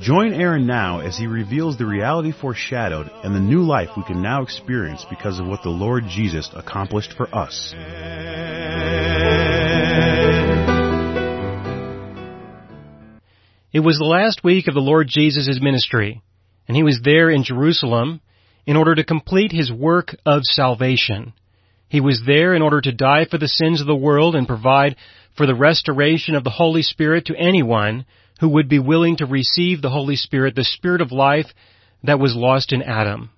Join Aaron now as he reveals the reality foreshadowed and the new life we can now experience because of what the Lord Jesus accomplished for us. It was the last week of the Lord Jesus' ministry, and he was there in Jerusalem in order to complete his work of salvation. He was there in order to die for the sins of the world and provide for the restoration of the Holy Spirit to anyone who would be willing to receive the Holy Spirit, the Spirit of life that was lost in Adam.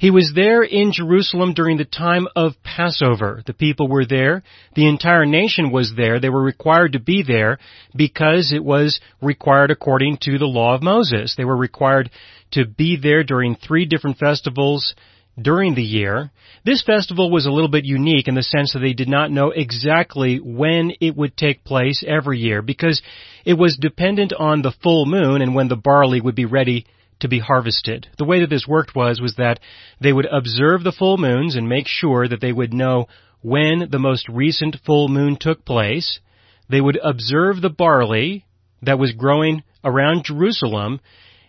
He was there in Jerusalem during the time of Passover. The people were there. The entire nation was there. They were required to be there because it was required according to the law of Moses. They were required to be there during three different festivals during the year. This festival was a little bit unique in the sense that they did not know exactly when it would take place every year because it was dependent on the full moon and when the barley would be ready to be harvested. The way that this worked was was that they would observe the full moons and make sure that they would know when the most recent full moon took place. They would observe the barley that was growing around Jerusalem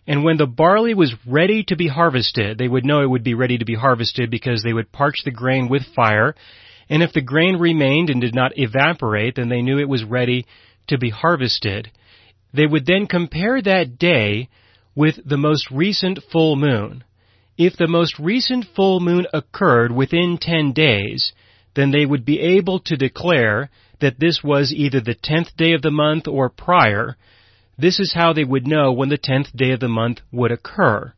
and when the barley was ready to be harvested, they would know it would be ready to be harvested because they would parch the grain with fire. And if the grain remained and did not evaporate, then they knew it was ready to be harvested. They would then compare that day with the most recent full moon. If the most recent full moon occurred within 10 days, then they would be able to declare that this was either the 10th day of the month or prior, this is how they would know when the tenth day of the month would occur.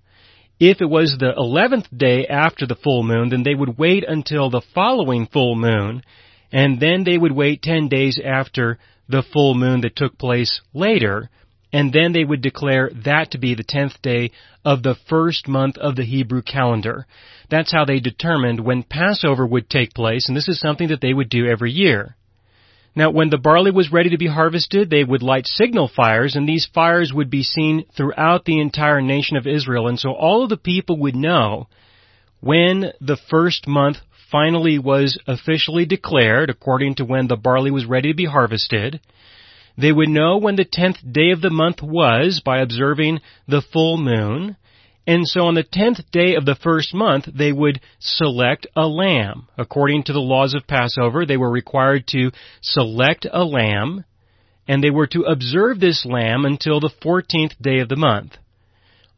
If it was the eleventh day after the full moon, then they would wait until the following full moon, and then they would wait ten days after the full moon that took place later, and then they would declare that to be the tenth day of the first month of the Hebrew calendar. That's how they determined when Passover would take place, and this is something that they would do every year. Now, when the barley was ready to be harvested, they would light signal fires, and these fires would be seen throughout the entire nation of Israel. And so all of the people would know when the first month finally was officially declared, according to when the barley was ready to be harvested. They would know when the tenth day of the month was by observing the full moon. And so on the tenth day of the first month, they would select a lamb. According to the laws of Passover, they were required to select a lamb, and they were to observe this lamb until the fourteenth day of the month.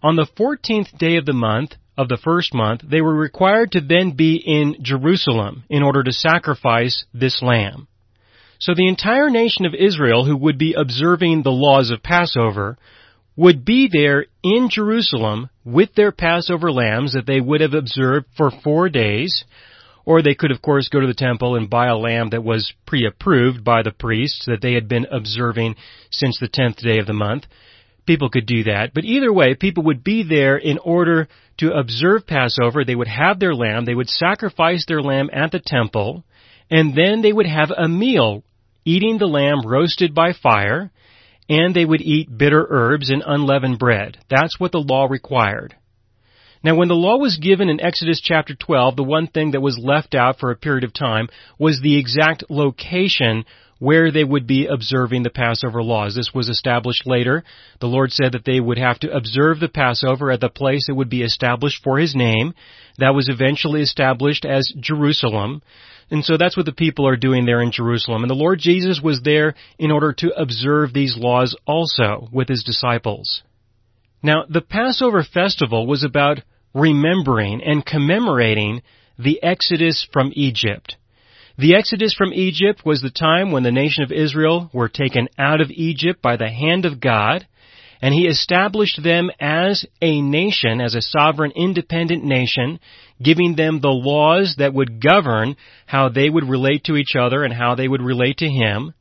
On the fourteenth day of the month, of the first month, they were required to then be in Jerusalem in order to sacrifice this lamb. So the entire nation of Israel who would be observing the laws of Passover would be there in Jerusalem with their Passover lambs that they would have observed for four days, or they could of course go to the temple and buy a lamb that was pre-approved by the priests that they had been observing since the tenth day of the month. People could do that, but either way, people would be there in order to observe Passover. They would have their lamb, they would sacrifice their lamb at the temple, and then they would have a meal, eating the lamb roasted by fire, and they would eat bitter herbs and unleavened bread. That's what the law required. Now when the law was given in Exodus chapter 12, the one thing that was left out for a period of time was the exact location where they would be observing the Passover laws. This was established later. The Lord said that they would have to observe the Passover at the place that would be established for His name. That was eventually established as Jerusalem. And so that's what the people are doing there in Jerusalem. And the Lord Jesus was there in order to observe these laws also with his disciples. Now, the Passover festival was about remembering and commemorating the Exodus from Egypt. The Exodus from Egypt was the time when the nation of Israel were taken out of Egypt by the hand of God, and he established them as a nation, as a sovereign independent nation, giving them the laws that would govern how they would relate to each other and how they would relate to him.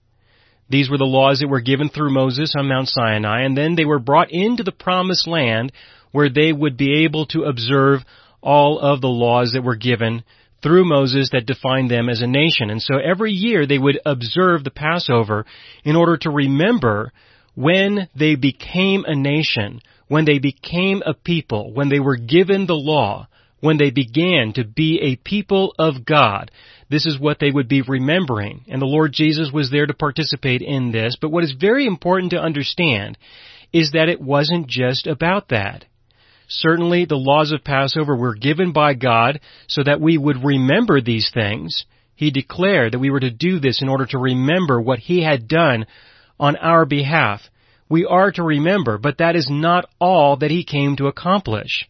These were the laws that were given through Moses on Mount Sinai, and then they were brought into the promised land where they would be able to observe all of the laws that were given through Moses that defined them as a nation. And so every year they would observe the Passover in order to remember when they became a nation, when they became a people, when they were given the law, when they began to be a people of God. This is what they would be remembering. And the Lord Jesus was there to participate in this. But what is very important to understand is that it wasn't just about that. Certainly the laws of Passover were given by God so that we would remember these things. He declared that we were to do this in order to remember what He had done on our behalf. We are to remember, but that is not all that He came to accomplish.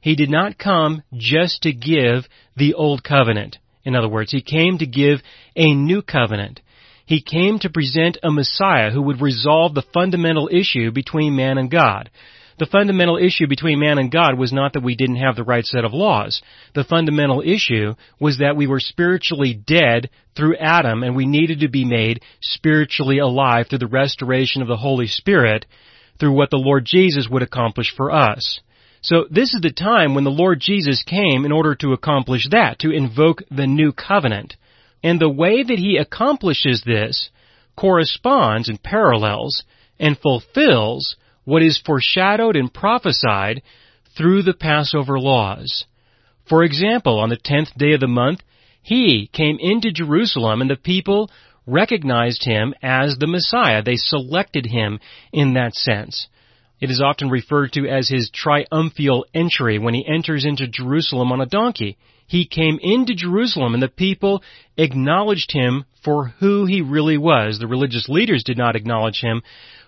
He did not come just to give the old covenant. In other words, He came to give a new covenant. He came to present a Messiah who would resolve the fundamental issue between man and God. The fundamental issue between man and God was not that we didn't have the right set of laws. The fundamental issue was that we were spiritually dead through Adam and we needed to be made spiritually alive through the restoration of the Holy Spirit through what the Lord Jesus would accomplish for us. So this is the time when the Lord Jesus came in order to accomplish that, to invoke the new covenant. And the way that he accomplishes this corresponds and parallels and fulfills what is foreshadowed and prophesied through the Passover laws. For example, on the tenth day of the month, he came into Jerusalem and the people recognized him as the Messiah. They selected him in that sense. It is often referred to as his triumphal entry when he enters into Jerusalem on a donkey. He came into Jerusalem and the people acknowledged him for who he really was. The religious leaders did not acknowledge him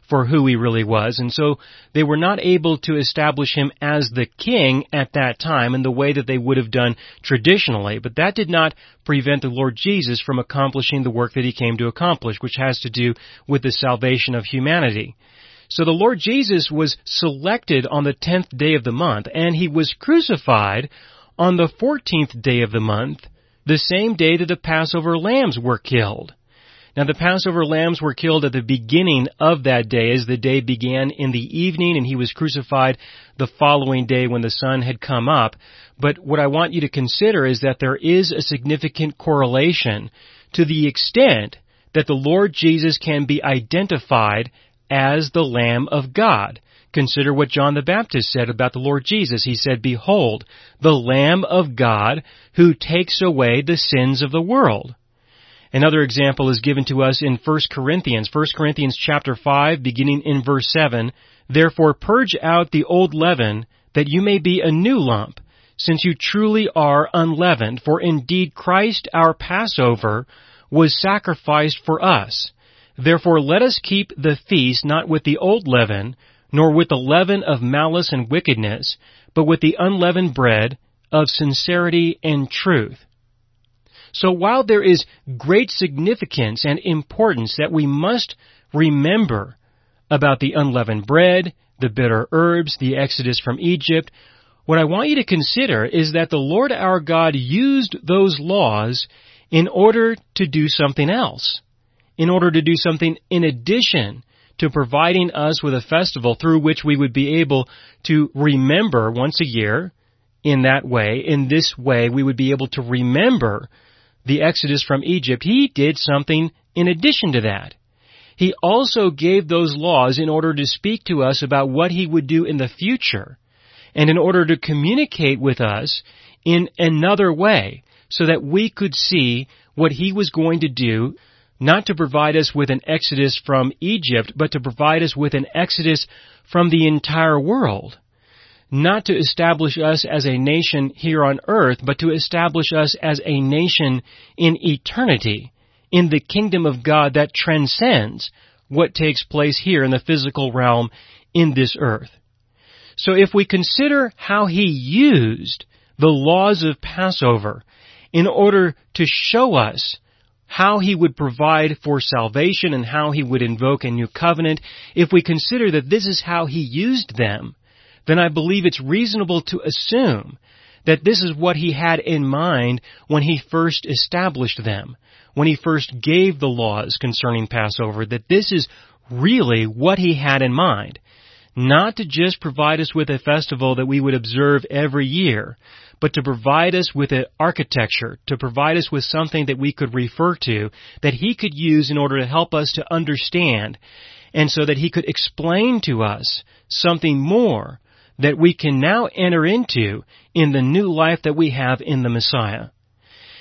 for who he really was, and so they were not able to establish him as the king at that time in the way that they would have done traditionally. But that did not prevent the Lord Jesus from accomplishing the work that he came to accomplish, which has to do with the salvation of humanity. So the Lord Jesus was selected on the tenth day of the month, and he was crucified on the fourteenth day of the month, the same day that the Passover lambs were killed. Now the Passover lambs were killed at the beginning of that day as the day began in the evening and he was crucified the following day when the sun had come up. But what I want you to consider is that there is a significant correlation to the extent that the Lord Jesus can be identified as the Lamb of God. Consider what John the Baptist said about the Lord Jesus. He said, Behold, the Lamb of God who takes away the sins of the world. Another example is given to us in 1 Corinthians, 1 Corinthians chapter 5, beginning in verse 7. Therefore purge out the old leaven, that you may be a new lump, since you truly are unleavened. For indeed Christ our Passover was sacrificed for us. Therefore let us keep the feast not with the old leaven, nor with the leaven of malice and wickedness, but with the unleavened bread of sincerity and truth. So while there is great significance and importance that we must remember about the unleavened bread, the bitter herbs, the exodus from Egypt, what I want you to consider is that the Lord our God used those laws in order to do something else, in order to do something in addition to providing us with a festival through which we would be able to remember once a year in that way. In this way, we would be able to remember the exodus from Egypt, he did something in addition to that. He also gave those laws in order to speak to us about what he would do in the future and in order to communicate with us in another way so that we could see what he was going to do not to provide us with an exodus from Egypt, but to provide us with an exodus from the entire world not to establish us as a nation here on earth, but to establish us as a nation in eternity, in the kingdom of God that transcends what takes place here in the physical realm in this earth. So if we consider how he used the laws of Passover in order to show us how he would provide for salvation and how he would invoke a new covenant, if we consider that this is how he used them, then I believe it's reasonable to assume that this is what he had in mind when he first established them, when he first gave the laws concerning Passover, that this is really what he had in mind. Not to just provide us with a festival that we would observe every year, but to provide us with an architecture, to provide us with something that we could refer to, that He could use in order to help us to understand, and so that He could explain to us something more that we can now enter into in the new life that we have in the Messiah.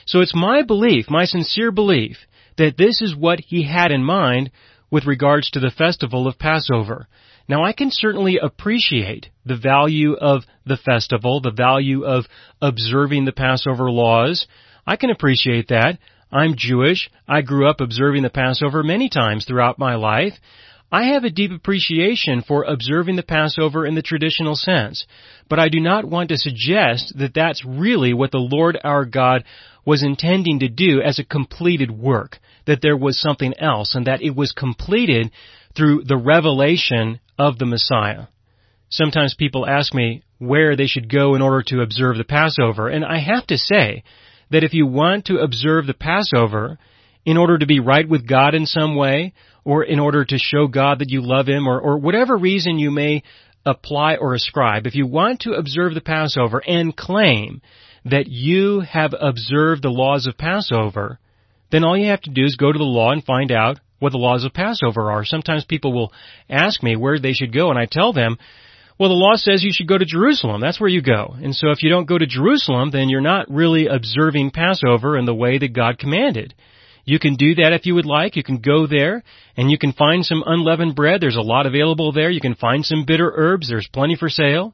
So it's my belief, my sincere belief, that this is what he had in mind with regards to the festival of Passover. Now I can certainly appreciate the value of the festival, the value of observing the Passover laws. I can appreciate that. I'm Jewish. I grew up observing the Passover many times throughout my life. I have a deep appreciation for observing the Passover in the traditional sense, but I do not want to suggest that that's really what the Lord our God was intending to do as a completed work, that there was something else, and that it was completed through the revelation of the Messiah. Sometimes people ask me where they should go in order to observe the Passover, and I have to say that if you want to observe the Passover in order to be right with God in some way, or in order to show God that you love Him, or, or whatever reason you may apply or ascribe, if you want to observe the Passover and claim that you have observed the laws of Passover, then all you have to do is go to the law and find out what the laws of Passover are. Sometimes people will ask me where they should go, and I tell them, well, the law says you should go to Jerusalem. That's where you go. And so if you don't go to Jerusalem, then you're not really observing Passover in the way that God commanded. You can do that if you would like. You can go there and you can find some unleavened bread. There's a lot available there. You can find some bitter herbs. There's plenty for sale.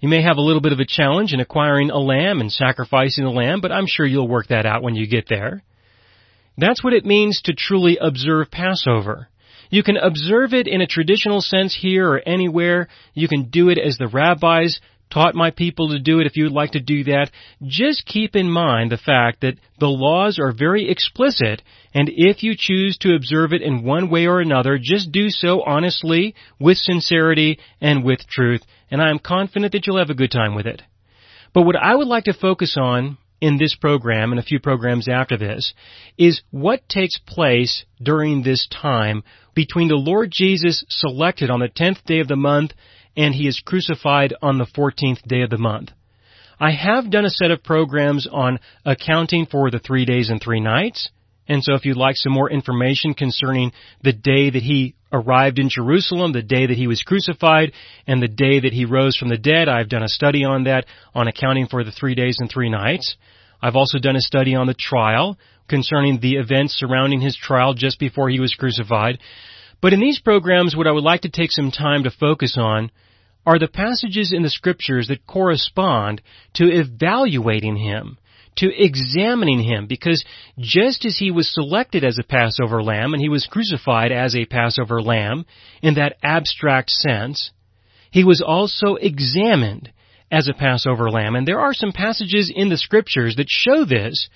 You may have a little bit of a challenge in acquiring a lamb and sacrificing the lamb, but I'm sure you'll work that out when you get there. That's what it means to truly observe Passover. You can observe it in a traditional sense here or anywhere. You can do it as the rabbis taught my people to do it if you would like to do that. Just keep in mind the fact that the laws are very explicit and if you choose to observe it in one way or another, just do so honestly, with sincerity, and with truth, and I am confident that you'll have a good time with it. But what I would like to focus on in this program and a few programs after this is what takes place during this time between the Lord Jesus selected on the 10th day of the month and he is crucified on the 14th day of the month. I have done a set of programs on accounting for the three days and three nights. And so if you'd like some more information concerning the day that he arrived in Jerusalem, the day that he was crucified, and the day that he rose from the dead, I've done a study on that on accounting for the three days and three nights. I've also done a study on the trial concerning the events surrounding his trial just before he was crucified. But in these programs, what I would like to take some time to focus on are the passages in the scriptures that correspond to evaluating him, to examining him, because just as he was selected as a Passover lamb and he was crucified as a Passover lamb in that abstract sense, he was also examined as a Passover lamb. And there are some passages in the scriptures that show this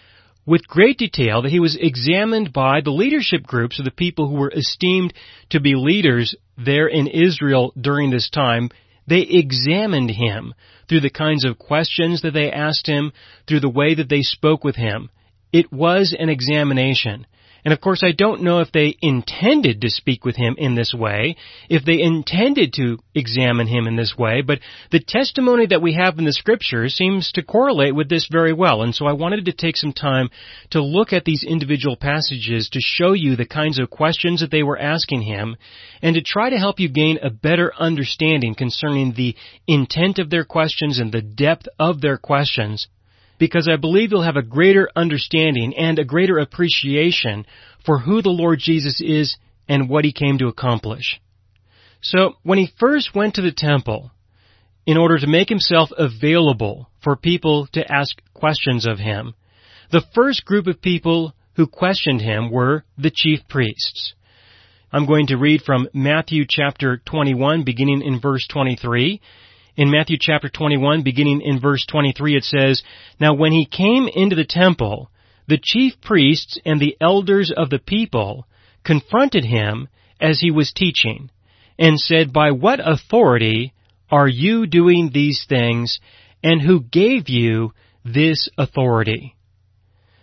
with great detail that he was examined by the leadership groups of the people who were esteemed to be leaders there in Israel during this time. They examined him through the kinds of questions that they asked him, through the way that they spoke with him. It was an examination. And of course, I don't know if they intended to speak with him in this way, if they intended to examine him in this way, but the testimony that we have in the scriptures seems to correlate with this very well. And so I wanted to take some time to look at these individual passages to show you the kinds of questions that they were asking him and to try to help you gain a better understanding concerning the intent of their questions and the depth of their questions because I believe you'll have a greater understanding and a greater appreciation for who the Lord Jesus is and what he came to accomplish. So, when he first went to the temple, in order to make himself available for people to ask questions of him, the first group of people who questioned him were the chief priests. I'm going to read from Matthew chapter 21 beginning in verse 23 in Matthew chapter 21, beginning in verse 23, it says, Now when he came into the temple, the chief priests and the elders of the people confronted him as he was teaching, and said, By what authority are you doing these things, and who gave you this authority?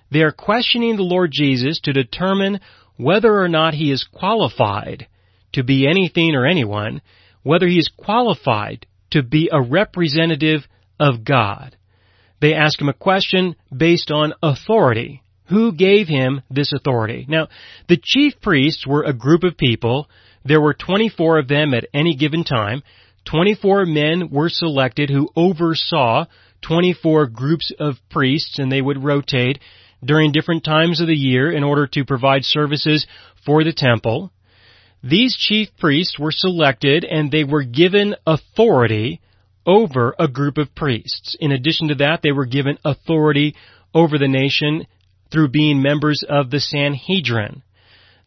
They are questioning the Lord Jesus to determine whether or not he is qualified to be anything or anyone, whether he is qualified to be a representative of God. They ask him a question based on authority. Who gave him this authority? Now, the chief priests were a group of people. There were 24 of them at any given time. 24 men were selected who oversaw 24 groups of priests and they would rotate during different times of the year in order to provide services for the temple. These chief priests were selected and they were given authority over a group of priests. In addition to that, they were given authority over the nation through being members of the Sanhedrin.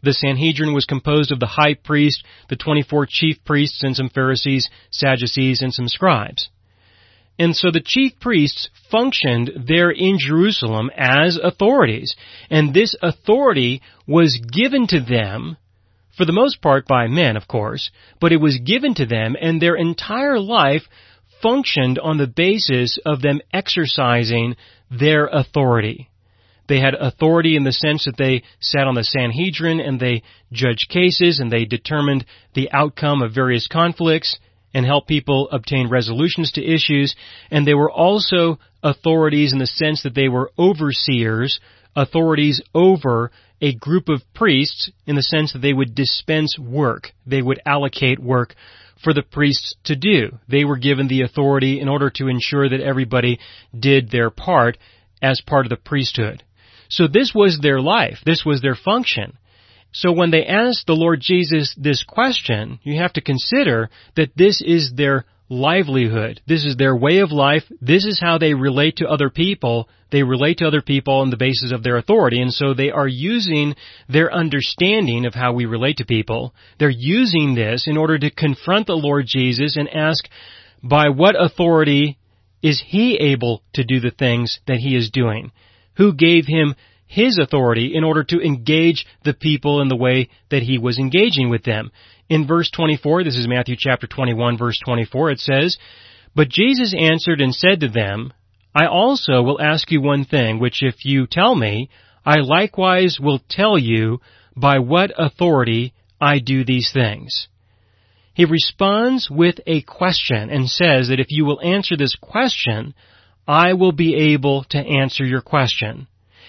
The Sanhedrin was composed of the high priest, the 24 chief priests, and some Pharisees, Sadducees, and some scribes. And so the chief priests functioned there in Jerusalem as authorities. And this authority was given to them, for the most part by men, of course, but it was given to them and their entire life functioned on the basis of them exercising their authority. They had authority in the sense that they sat on the Sanhedrin and they judged cases and they determined the outcome of various conflicts and help people obtain resolutions to issues, and they were also authorities in the sense that they were overseers, authorities over a group of priests in the sense that they would dispense work. They would allocate work for the priests to do. They were given the authority in order to ensure that everybody did their part as part of the priesthood. So this was their life. This was their function. So when they asked the Lord Jesus this question, you have to consider that this is their livelihood. This is their way of life. This is how they relate to other people. They relate to other people on the basis of their authority. And so they are using their understanding of how we relate to people. They're using this in order to confront the Lord Jesus and ask, by what authority is he able to do the things that he is doing? Who gave him his authority in order to engage the people in the way that he was engaging with them. In verse 24, this is Matthew chapter 21 verse 24, it says, But Jesus answered and said to them, I also will ask you one thing, which if you tell me, I likewise will tell you by what authority I do these things. He responds with a question and says that if you will answer this question, I will be able to answer your question.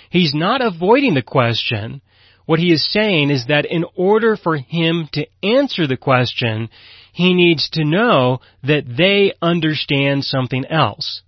He's not avoiding the question. What he is saying is that in order for him to answer the question, he needs to know that they understand something else.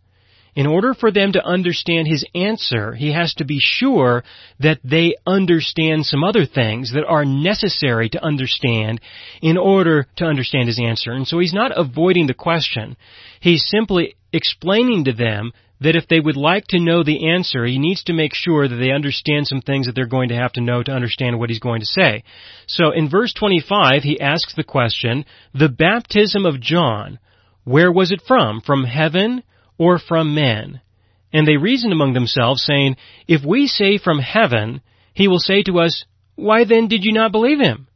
In order for them to understand his answer, he has to be sure that they understand some other things that are necessary to understand in order to understand his answer. And so he's not avoiding the question. He's simply explaining to them that if they would like to know the answer, he needs to make sure that they understand some things that they're going to have to know to understand what he's going to say. So in verse 25, he asks the question, the baptism of John, where was it from? From heaven or from men? And they reasoned among themselves, saying, If we say from heaven, he will say to us, Why then did you not believe him?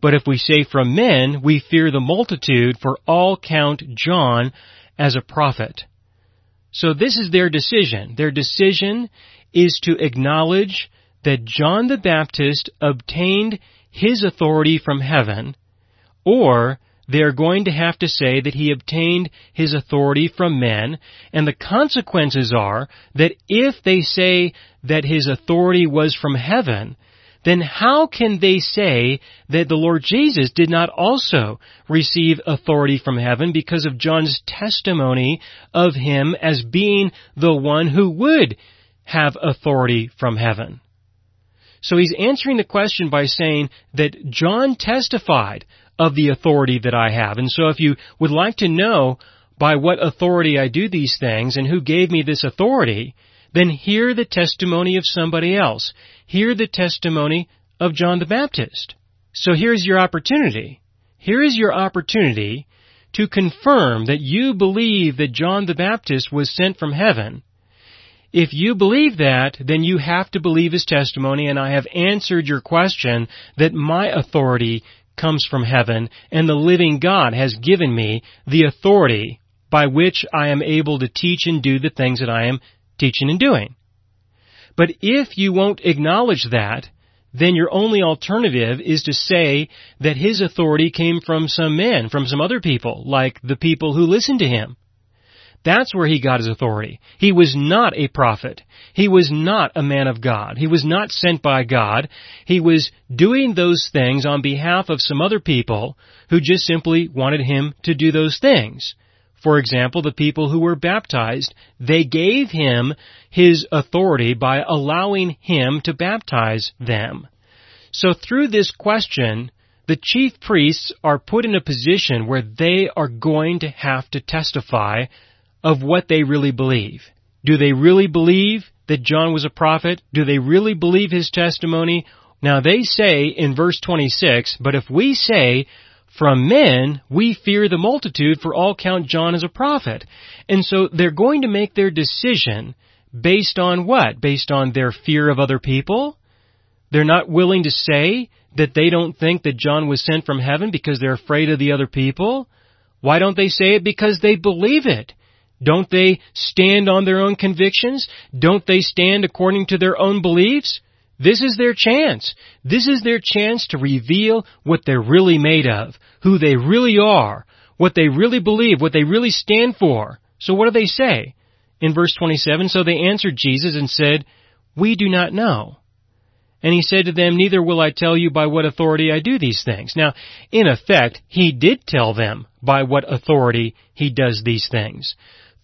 But if we say from men, we fear the multitude, for all count John as a prophet. So this is their decision. Their decision is to acknowledge that John the Baptist obtained his authority from heaven, or they're going to have to say that he obtained his authority from men, and the consequences are that if they say that his authority was from heaven, then how can they say that the Lord Jesus did not also receive authority from heaven because of John's testimony of him as being the one who would have authority from heaven? So he's answering the question by saying that John testified of the authority that I have. And so if you would like to know by what authority I do these things and who gave me this authority, then hear the testimony of somebody else. Hear the testimony of John the Baptist. So here's your opportunity. Here is your opportunity to confirm that you believe that John the Baptist was sent from heaven. If you believe that, then you have to believe his testimony, and I have answered your question that my authority comes from heaven, and the living God has given me the authority by which I am able to teach and do the things that I am teaching and doing. But if you won't acknowledge that, then your only alternative is to say that his authority came from some men, from some other people, like the people who listened to him. That's where he got his authority. He was not a prophet. He was not a man of God. He was not sent by God. He was doing those things on behalf of some other people who just simply wanted him to do those things. For example, the people who were baptized, they gave him his authority by allowing him to baptize them. So through this question, the chief priests are put in a position where they are going to have to testify of what they really believe. Do they really believe that John was a prophet? Do they really believe his testimony? Now they say in verse 26, but if we say, from men, we fear the multitude for all count John as a prophet. And so they're going to make their decision based on what? Based on their fear of other people? They're not willing to say that they don't think that John was sent from heaven because they're afraid of the other people? Why don't they say it? Because they believe it. Don't they stand on their own convictions? Don't they stand according to their own beliefs? This is their chance. This is their chance to reveal what they're really made of, who they really are, what they really believe, what they really stand for. So what do they say? In verse 27, so they answered Jesus and said, We do not know. And he said to them, Neither will I tell you by what authority I do these things. Now, in effect, he did tell them by what authority he does these things.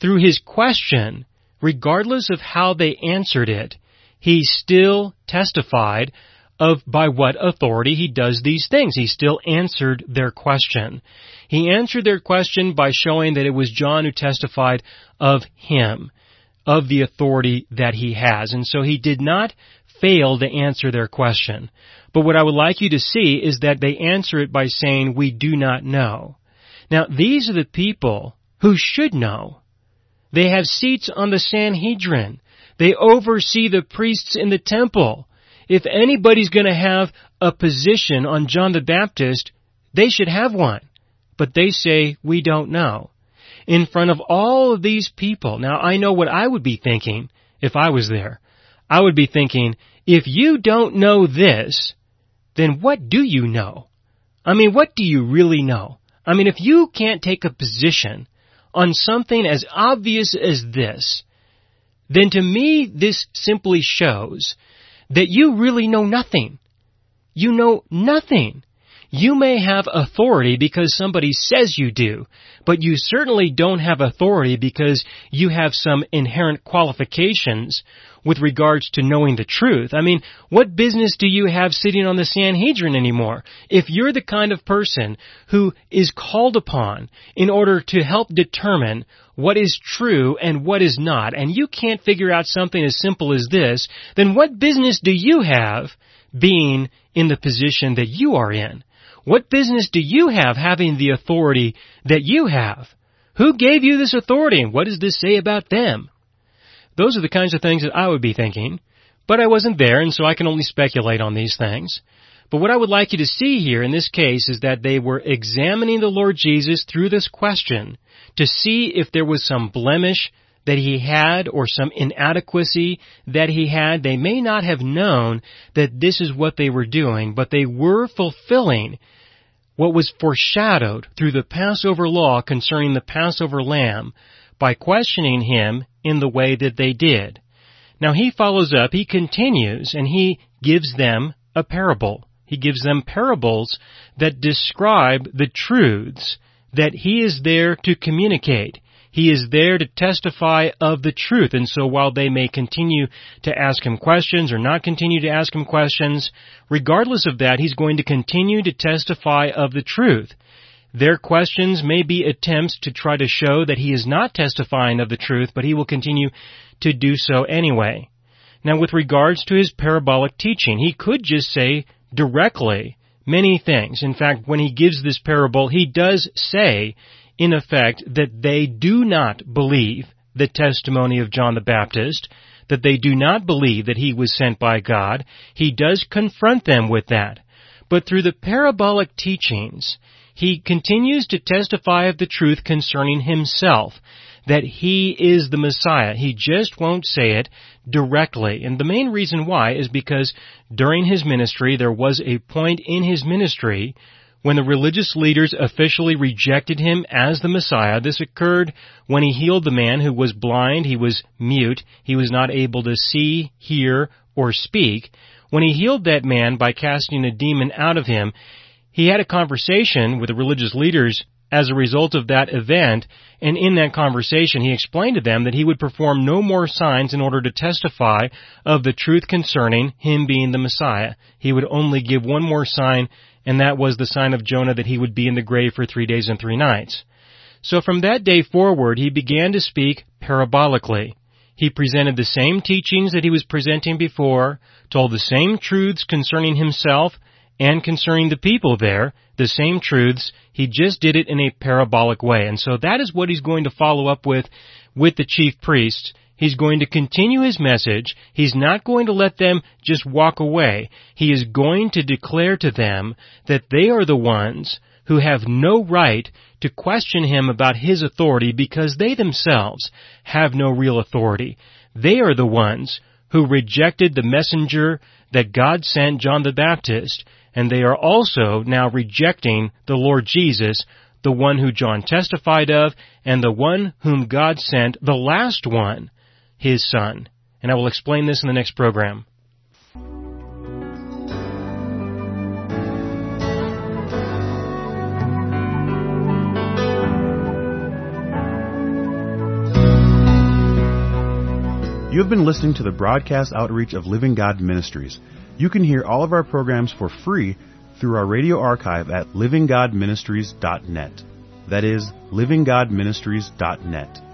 Through his question, regardless of how they answered it, he still testified of by what authority he does these things. He still answered their question. He answered their question by showing that it was John who testified of him, of the authority that he has. And so he did not fail to answer their question. But what I would like you to see is that they answer it by saying, we do not know. Now, these are the people who should know. They have seats on the Sanhedrin. They oversee the priests in the temple. If anybody's going to have a position on John the Baptist, they should have one. But they say, we don't know. In front of all of these people, now I know what I would be thinking if I was there. I would be thinking, if you don't know this, then what do you know? I mean, what do you really know? I mean, if you can't take a position on something as obvious as this, then to me this simply shows that you really know nothing. You know nothing. You may have authority because somebody says you do, but you certainly don't have authority because you have some inherent qualifications with regards to knowing the truth. I mean, what business do you have sitting on the Sanhedrin anymore? If you're the kind of person who is called upon in order to help determine what is true and what is not, and you can't figure out something as simple as this, then what business do you have being in the position that you are in? What business do you have having the authority that you have? Who gave you this authority and what does this say about them? Those are the kinds of things that I would be thinking, but I wasn't there and so I can only speculate on these things. But what I would like you to see here in this case is that they were examining the Lord Jesus through this question to see if there was some blemish that he had or some inadequacy that he had. They may not have known that this is what they were doing, but they were fulfilling what was foreshadowed through the Passover law concerning the Passover lamb by questioning him in the way that they did. Now he follows up, he continues, and he gives them a parable. He gives them parables that describe the truths that he is there to communicate. He is there to testify of the truth. And so while they may continue to ask him questions or not continue to ask him questions, regardless of that, he's going to continue to testify of the truth. Their questions may be attempts to try to show that he is not testifying of the truth, but he will continue to do so anyway. Now with regards to his parabolic teaching, he could just say directly many things. In fact, when he gives this parable, he does say in effect, that they do not believe the testimony of John the Baptist, that they do not believe that he was sent by God. He does confront them with that. But through the parabolic teachings, he continues to testify of the truth concerning himself, that he is the Messiah. He just won't say it directly. And the main reason why is because during his ministry, there was a point in his ministry when the religious leaders officially rejected him as the Messiah. This occurred when he healed the man who was blind, he was mute, he was not able to see, hear, or speak. When he healed that man by casting a demon out of him, he had a conversation with the religious leaders as a result of that event, and in that conversation he explained to them that he would perform no more signs in order to testify of the truth concerning him being the Messiah. He would only give one more sign and that was the sign of Jonah that he would be in the grave for three days and three nights. So from that day forward, he began to speak parabolically. He presented the same teachings that he was presenting before, told the same truths concerning himself and concerning the people there, the same truths, he just did it in a parabolic way. And so that is what he's going to follow up with, with the chief priests, He's going to continue his message. He's not going to let them just walk away. He is going to declare to them that they are the ones who have no right to question him about his authority because they themselves have no real authority. They are the ones who rejected the messenger that God sent John the Baptist, and they are also now rejecting the Lord Jesus, the one who John testified of, and the one whom God sent, the last one, his son. And I will explain this in the next program. You have been listening to the broadcast outreach of Living God Ministries. You can hear all of our programs for free through our radio archive at livinggodministries.net. That is, livinggodministries.net.